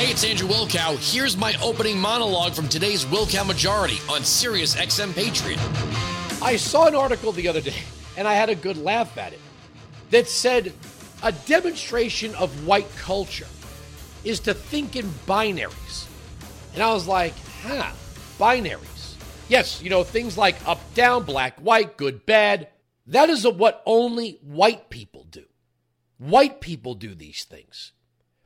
Hey, it's Andrew Wilkow. Here's my opening monologue from today's Wilkow Majority on Sirius XM Patriot. I saw an article the other day, and I had a good laugh at it, that said a demonstration of white culture is to think in binaries. And I was like, huh, binaries. Yes, you know, things like up, down, black, white, good, bad. That is what only white people do. White people do these things.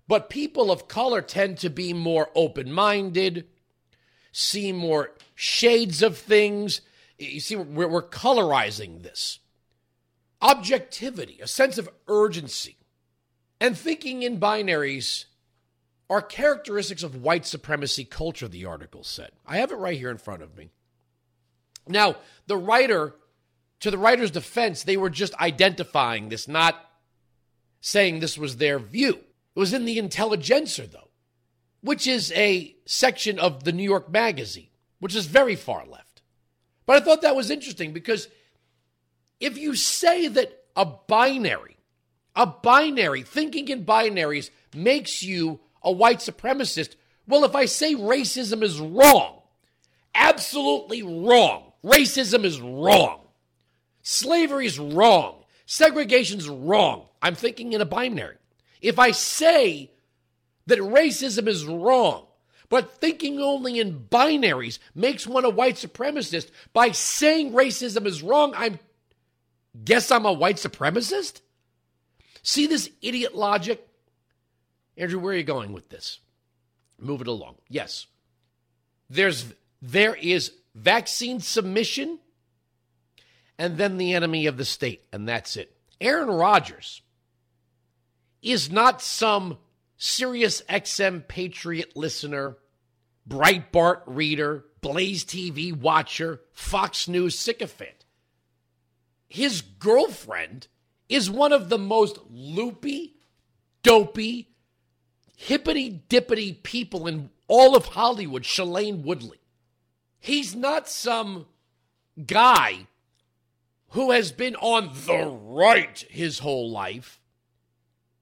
But people of color tend to be more open minded, see more shades of things. You see, we're, we're, colorizing this. Objectivity, a sense of urgency, and thinking in binaries are characteristics of white supremacy culture, the article said. I have it right here in front of me. Now, the writer, to the writer's defense, they were just identifying this, not saying this was their view. It was in the Intelligencer, though, which is a section of the New York Magazine, which is very far left. But I thought that was interesting because if you say that a binary, a binary, thinking in binaries makes you a white supremacist, well, if I say racism is wrong, absolutely wrong, racism is wrong, slavery is wrong, segregation is wrong, I'm thinking in a binary. If I say that racism is wrong, but thinking only in binaries makes one a white supremacist, by saying racism is wrong, I'm guess I'm a white supremacist? See this idiot logic? Andrew, where are you going with this? Move it along. Yes. There's there is vaccine submission and then the enemy of the state, and that's it. Aaron Rodgers is not some Sirius XM Patriot listener, Breitbart reader, Blaze TV watcher, Fox News sycophant. His girlfriend is one of the most loopy, dopey, hippity dippity people in all of Hollywood, Shailene Woodley. He's not some guy who has been on the right his whole life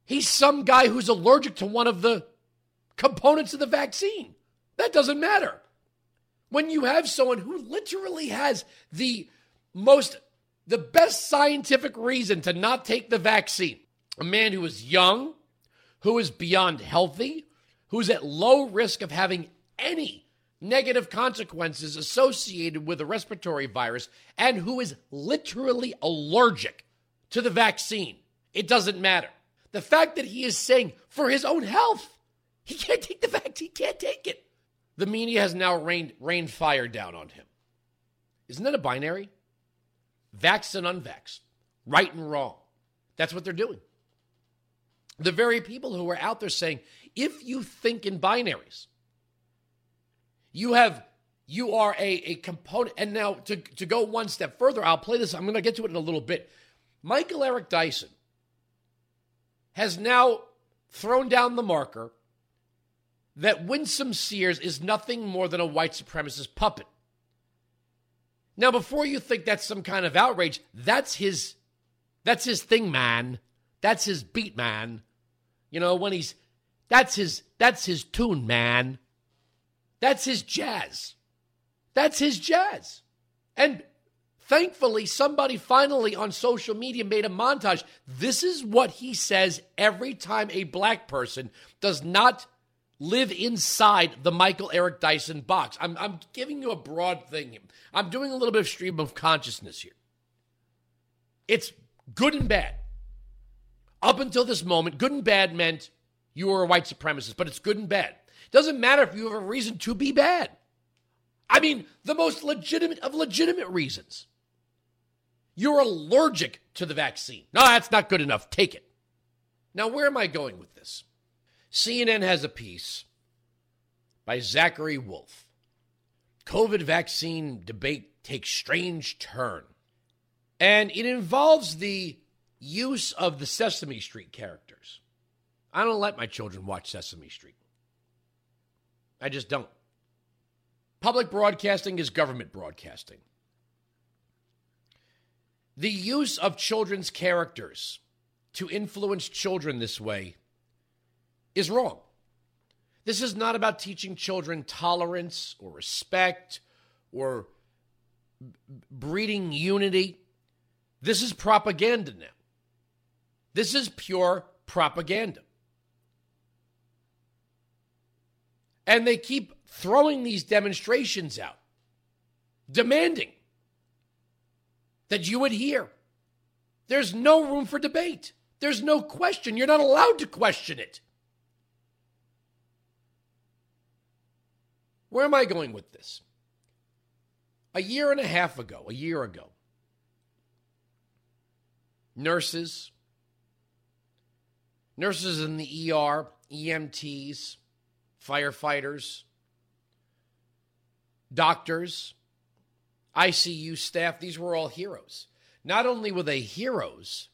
He's some guy who's allergic to one of the components of the vaccine. That doesn't matter. When you have someone who literally has the most, the best scientific reason to not take the vaccine, a man who is young, who is beyond healthy, who's at low risk of having any negative consequences associated with a respiratory virus, and who is literally allergic to the vaccine. It doesn't matter. The fact that he is saying for his own health, he can't take the vaccine, he can't take it. The media has now rained, rained fire down on him. Isn't that a binary? Vax and unvax, right and wrong. That's what they're doing. The very people who are out there saying, if you think in binaries, you have you are a, a component. And now to, to go one step further, I'll play this. I'm going to get to it in a little bit. Michael Eric Dyson has now thrown down the marker that Winsome Sears is nothing more than a white supremacist puppet. Now, before you think that's some kind of outrage, that's his that's his thing, man. That's his beat, man. You know, when he's that's his that's his tune, man. That's his jazz. That's his jazz. And Thankfully, somebody finally on social media made a montage. This is what he says every time a black person does not live inside the Michael Eric Dyson box. I'm, I'm giving you a broad thing. I'm doing a little bit of stream of consciousness here. It's good and bad. Up until this moment, good and bad meant you were a white supremacist, but it's good and bad. Doesn't matter if you have a reason to be bad. I mean, the most legitimate of legitimate reasons. You're allergic to the vaccine. No, that's not good enough. Take it. Now, where am I going with this? CNN has a piece by Zachary Wolf. COVID vaccine debate takes strange turn. And it involves the use of the Sesame Street characters. I don't let my children watch Sesame Street. I just don't. Public broadcasting is government broadcasting. The use of children's characters to influence children this way is wrong. This is not about teaching children tolerance or respect or breeding unity. This is propaganda now. This is pure propaganda. And they keep throwing these demonstrations out, demanding that you adhere. There's no room for debate. There's no question. You're not allowed to question it. Where am I going with this? A year and a half ago, a year ago, nurses, nurses in the ER, EMTs, firefighters, doctors, ICU staff, these were all heroes. Not only were they heroes,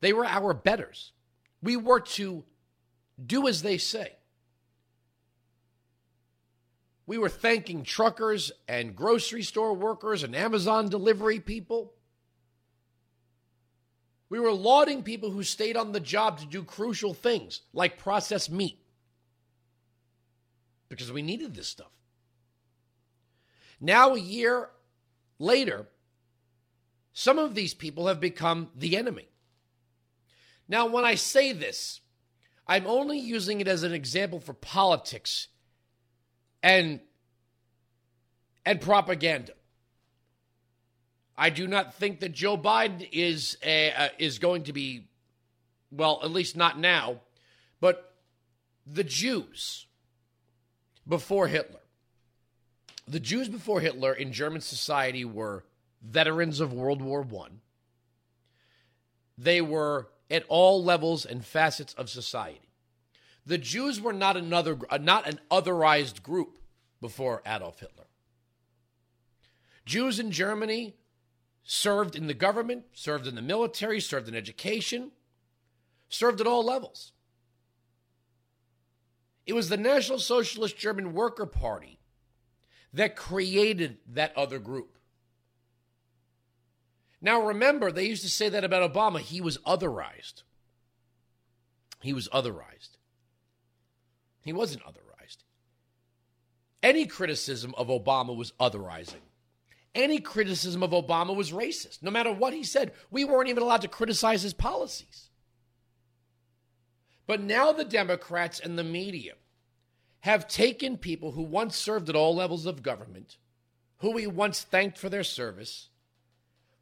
they were our betters. We were to do as they say. We were thanking truckers and grocery store workers and Amazon delivery people. We were lauding people who stayed on the job to do crucial things like process meat because we needed this stuff. Now, a year later, some of these people have become the enemy. Now, when I say this, I'm only using it as an example for politics and and propaganda. I do not think that Joe Biden is a, uh, is going to be well, at least not now, but the Jews before Hitler. The Jews before Hitler in German society were veterans of World War I. They were at all levels and facets of society. The Jews were not another uh, not an otherized group before Adolf Hitler. Jews in Germany served in the government, served in the military, served in education, served at all levels. It was the National Socialist German Worker Party that created that other group. Now, remember, they used to say that about Obama. He was otherized. He was otherized. He wasn't otherized. Any criticism of Obama was otherizing. Any criticism of Obama was racist. No matter what he said, we weren't even allowed to criticize his policies. But now the Democrats and the media have taken people who once served at all levels of government, who we once thanked for their service,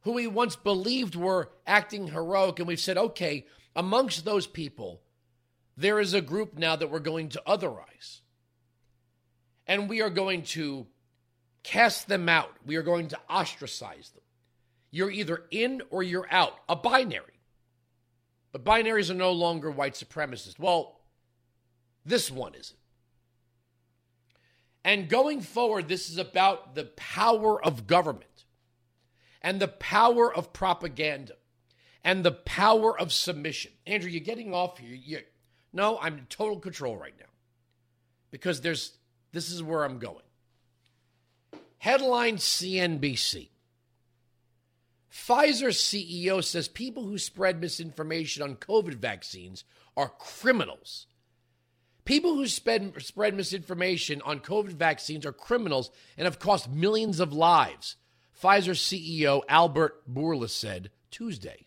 who we once believed were acting heroic, and we've said, okay, amongst those people, there is a group now that we're going to otherize. And we are going to cast them out. We are going to ostracize them. You're either in or you're out, a binary. But binaries are no longer white supremacists. Well, this one isn't. And going forward, this is about the power of government and the power of propaganda and the power of submission. Andrew, you're getting off here. You, no, I'm in total control right now because there's this is where I'm going. Headline CNBC. Pfizer CEO says people who spread misinformation on COVID vaccines are criminals. People who spread, spread misinformation on COVID vaccines are criminals and have cost millions of lives, Pfizer CEO Albert Bourla said Tuesday.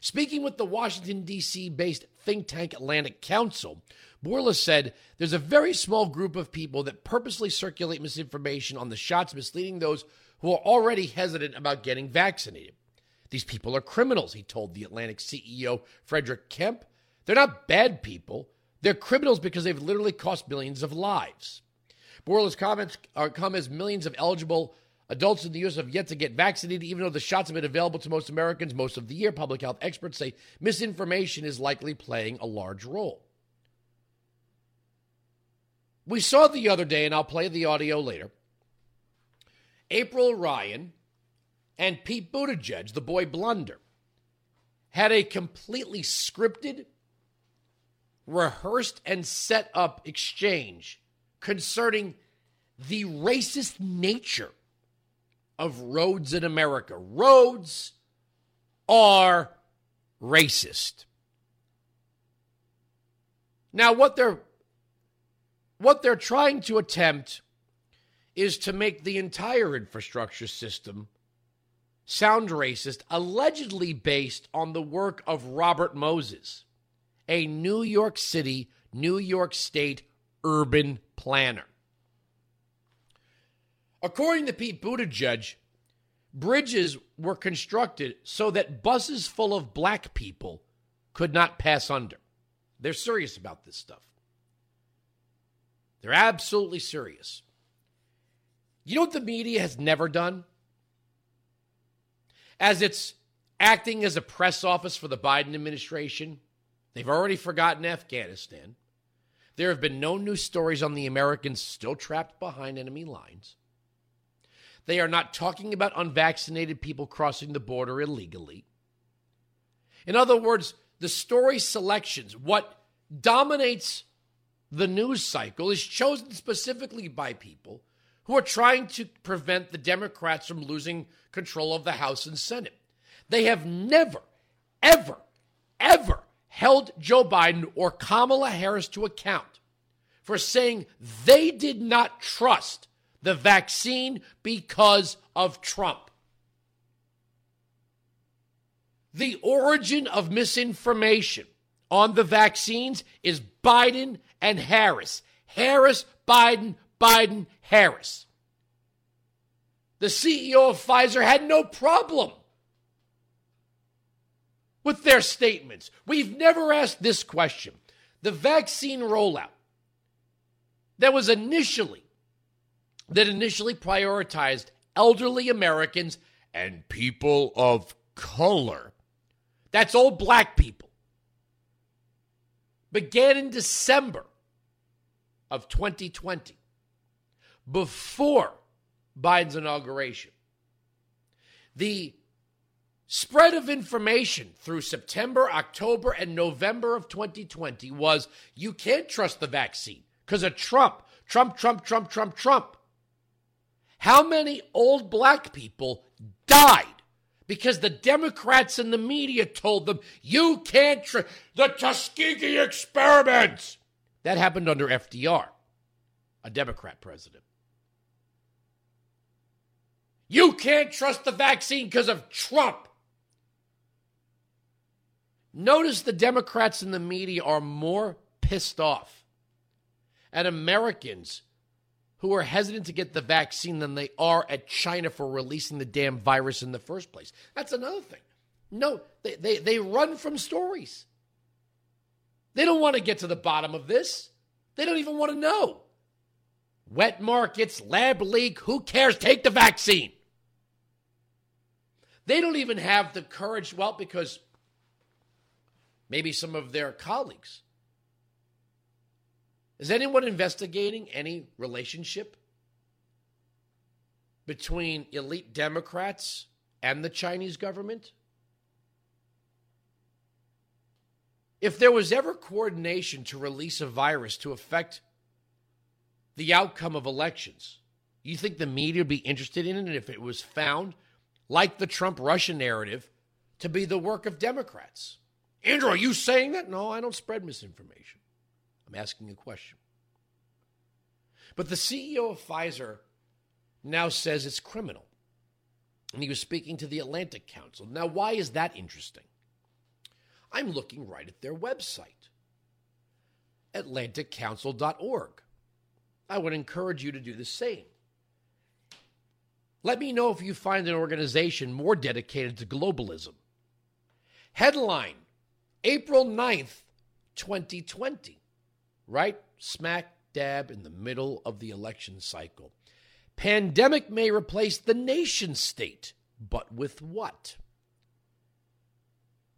Speaking with the Washington, D.C. based think tank Atlantic Council, Bourla said there's a very small group of people that purposely circulate misinformation on the shots, misleading those who are already hesitant about getting vaccinated. These people are criminals, he told the Atlantic CEO Frederick Kemp. They're not bad people. They're criminals because they've literally cost millions of lives. Bourla's comments are come as millions of eligible adults in the U.S. have yet to get vaccinated, even though the shots have been available to most Americans most of the year. Public health experts say misinformation is likely playing a large role. We saw the other day, and I'll play the audio later. April Ryan and Pete Buttigieg, the boy blunder, had a completely scripted, rehearsed, and set up exchange concerning the racist nature of roads in America. Roads are racist. Now, what they're what they're trying to attempt is to make the entire infrastructure system sound racist, allegedly based on the work of Robert Moses, a New York City, New York State urban planner. According to Pete Buttigieg, bridges were constructed so that buses full of black people could not pass under. They're serious about this stuff. They're absolutely serious. You know what the media has never done? As it's acting as a press office for the Biden administration, they've already forgotten Afghanistan. There have been no new stories on the Americans still trapped behind enemy lines. They are not talking about unvaccinated people crossing the border illegally. In other words, the story selections, what dominates the news cycle, is chosen specifically by people who are trying to prevent the Democrats from losing control of the House and Senate. They have never, ever, ever held Joe Biden or Kamala Harris to account for saying they did not trust the vaccine because of Trump. The origin of misinformation on the vaccines is Biden and Harris. Harris, Biden, Biden, Harris. The CEO of Pfizer had no problem with their statements. We've never asked this question. The vaccine rollout that was initially that initially prioritized elderly Americans and people of color. That's old black people. Began in December of 2020 before Biden's inauguration. The spread of information through September, October, and November of 2020 was you can't trust the vaccine because of Trump. Trump, Trump, Trump, Trump, Trump. How many old black people died because the Democrats and the media told them you can't trust the Tuskegee experiments? That happened under FDR, a Democrat president. You can't trust the vaccine because of Trump. Notice the Democrats and the media are more pissed off at Americans who are hesitant to get the vaccine than they are at China for releasing the damn virus in the first place. That's another thing. No, they, they, they run from stories. They don't want to get to the bottom of this. They don't even want to know. Wet markets, lab leak, who cares? Take the vaccine. They don't even have the courage, well, because maybe some of their colleagues. Is anyone investigating any relationship between elite Democrats and the Chinese government? If there was ever coordination to release a virus to affect the outcome of elections, you think the media would be interested in it if it was found like the Trump Russia narrative, to be the work of Democrats. Andrew, are you saying that? No, I don't spread misinformation. I'm asking a question. But the CEO of Pfizer now says it's criminal. And he was speaking to the Atlantic Council. Now, why is that interesting? I'm looking right at their website, atlanticcouncil.org. I would encourage you to do the same. Let me know if you find an organization more dedicated to globalism. Headline April 9th, 2020. Right smack dab in the middle of the election cycle. Pandemic may replace the nation state, but with what?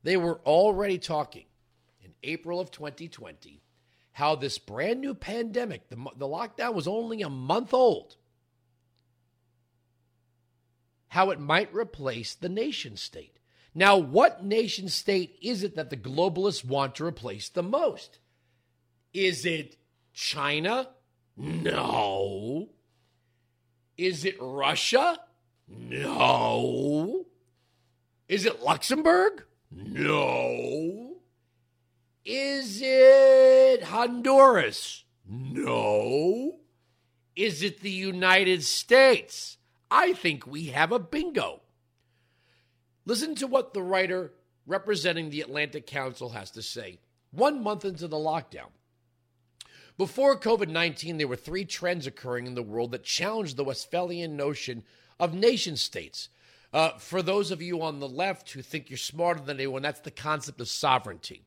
They were already talking in April of 2020 how this brand new pandemic, the, the lockdown was only a month old, how it might replace the nation state. Now, what nation state is it that the globalists want to replace the most? Is it China? No. Is it Russia? No. Is it Luxembourg? No. Is it Honduras? No. Is it the United States? I think we have a bingo. Listen to what the writer representing the Atlantic Council has to say one month into the lockdown. Before COVID 19, there were three trends occurring in the world that challenged the Westphalian notion of nation states. Uh, for those of you on the left who think you're smarter than anyone, that's the concept of sovereignty.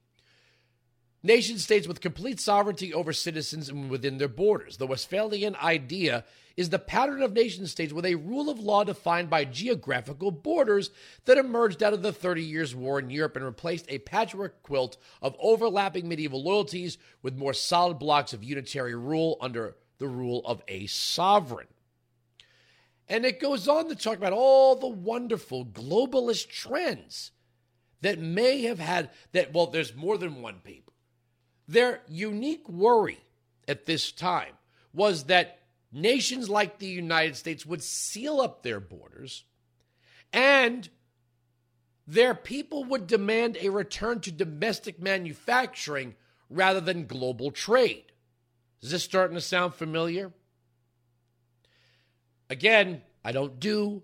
Nation states with complete sovereignty over citizens and within their borders. The Westphalian idea is the pattern of nation states with a rule of law defined by geographical borders that emerged out of the Thirty Years' War in Europe and replaced a patchwork quilt of overlapping medieval loyalties with more solid blocks of unitary rule under the rule of a sovereign. And it goes on to talk about all the wonderful globalist trends that may have had that, well, there's more than one paper. Their unique worry at this time was that nations like the United States would seal up their borders and their people would demand a return to domestic manufacturing rather than global trade. Is this starting to sound familiar? Again, I don't do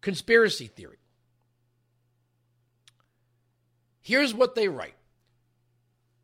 conspiracy theory. Here's what they write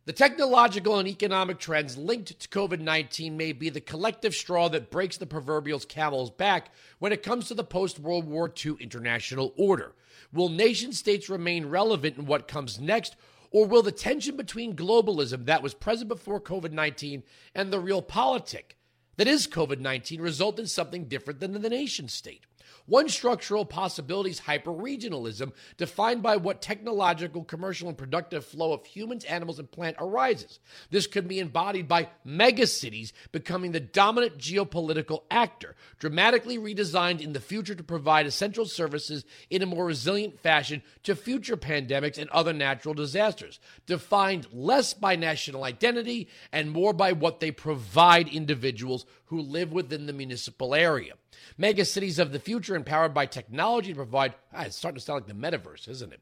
the technological and economic trends linked to COVID 19 may be the collective straw that breaks the proverbial camel's back when it comes to the post World War II international order. Will nation states remain relevant in what comes next, or will the tension between globalism that was present before COVID 19 and the realpolitik that is COVID 19 result in something different than the nation state? One structural possibility is hyperregionalism, defined by what technological, commercial, and productive flow of humans, animals, and plant arises. This could be embodied by megacities becoming the dominant geopolitical actor, dramatically redesigned in the future to provide essential services in a more resilient fashion to future pandemics and other natural disasters, defined less by national identity and more by what they provide individuals who live within the municipal area. Mega cities of the future empowered by technology to provide, ah, it's starting to sound like the metaverse, isn't it?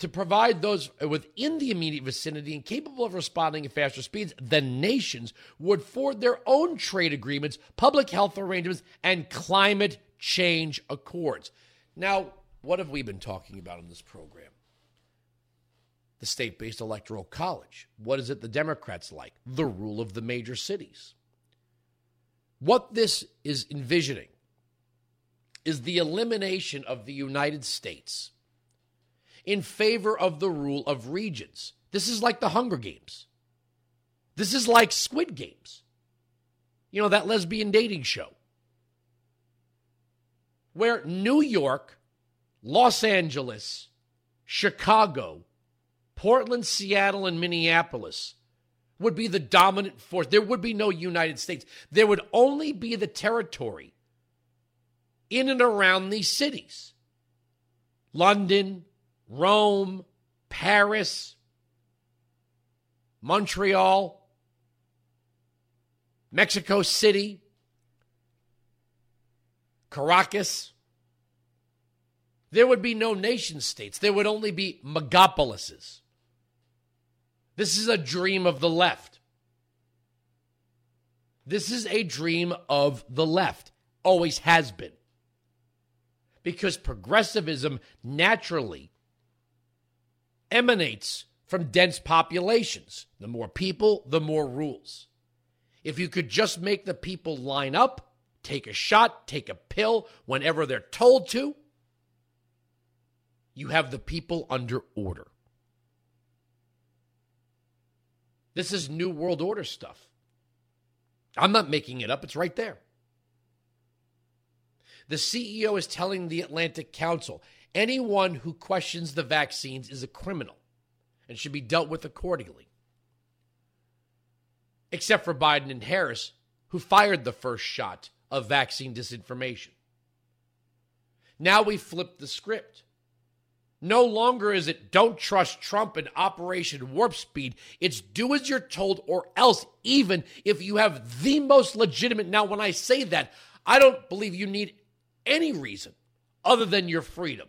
To provide those within the immediate vicinity and capable of responding at faster speeds, the nations would forward their own trade agreements, public health arrangements, and climate change accords. Now, what have we been talking about in this program? The state based electoral college. What is it the Democrats like? The rule of the major cities. What this is envisioning is the elimination of the United States in favor of the rule of regions. This is like the Hunger Games. This is like Squid Games. You know, that lesbian dating show. Where New York, Los Angeles, Chicago, Portland, Seattle, and Minneapolis would be the dominant force. There would be no United States. There would only be the territory in and around these cities London, Rome, Paris, Montreal, Mexico City, Caracas. There would be no nation states. There would only be megapolises. This is a dream of the left. This is a dream of the left, always has been. Because progressivism naturally emanates from dense populations. The more people, the more rules. If you could just make the people line up, take a shot, take a pill whenever they're told to, you have the people under order. This is New World Order stuff. I'm not making it up, it's right there. The CEO is telling the Atlantic Council anyone who questions the vaccines is a criminal and should be dealt with accordingly. Except for Biden and Harris, who fired the first shot of vaccine disinformation. Now we flip the script. No longer is it don't trust Trump and Operation Warp Speed. It's do as you're told or else, even if you have the most legitimate. Now, when I say that, I don't believe you need any reason other than your freedom.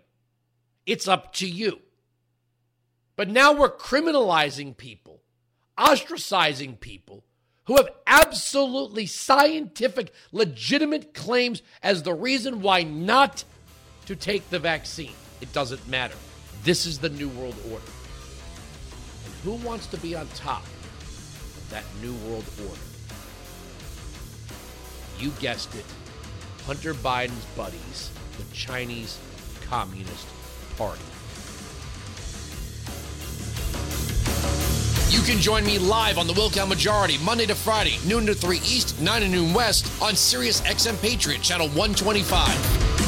It's up to you. But now we're criminalizing people, ostracizing people who have absolutely scientific, legitimate claims as the reason why not to take the vaccine. It doesn't matter. This is the New World Order. And who wants to be on top of that New World Order? You guessed it Hunter Biden's buddies, the Chinese Communist Party. You can join me live on the Wilkow Majority Monday to Friday, noon to 3 East, 9 to noon West on Sirius XM Patriot Channel 125.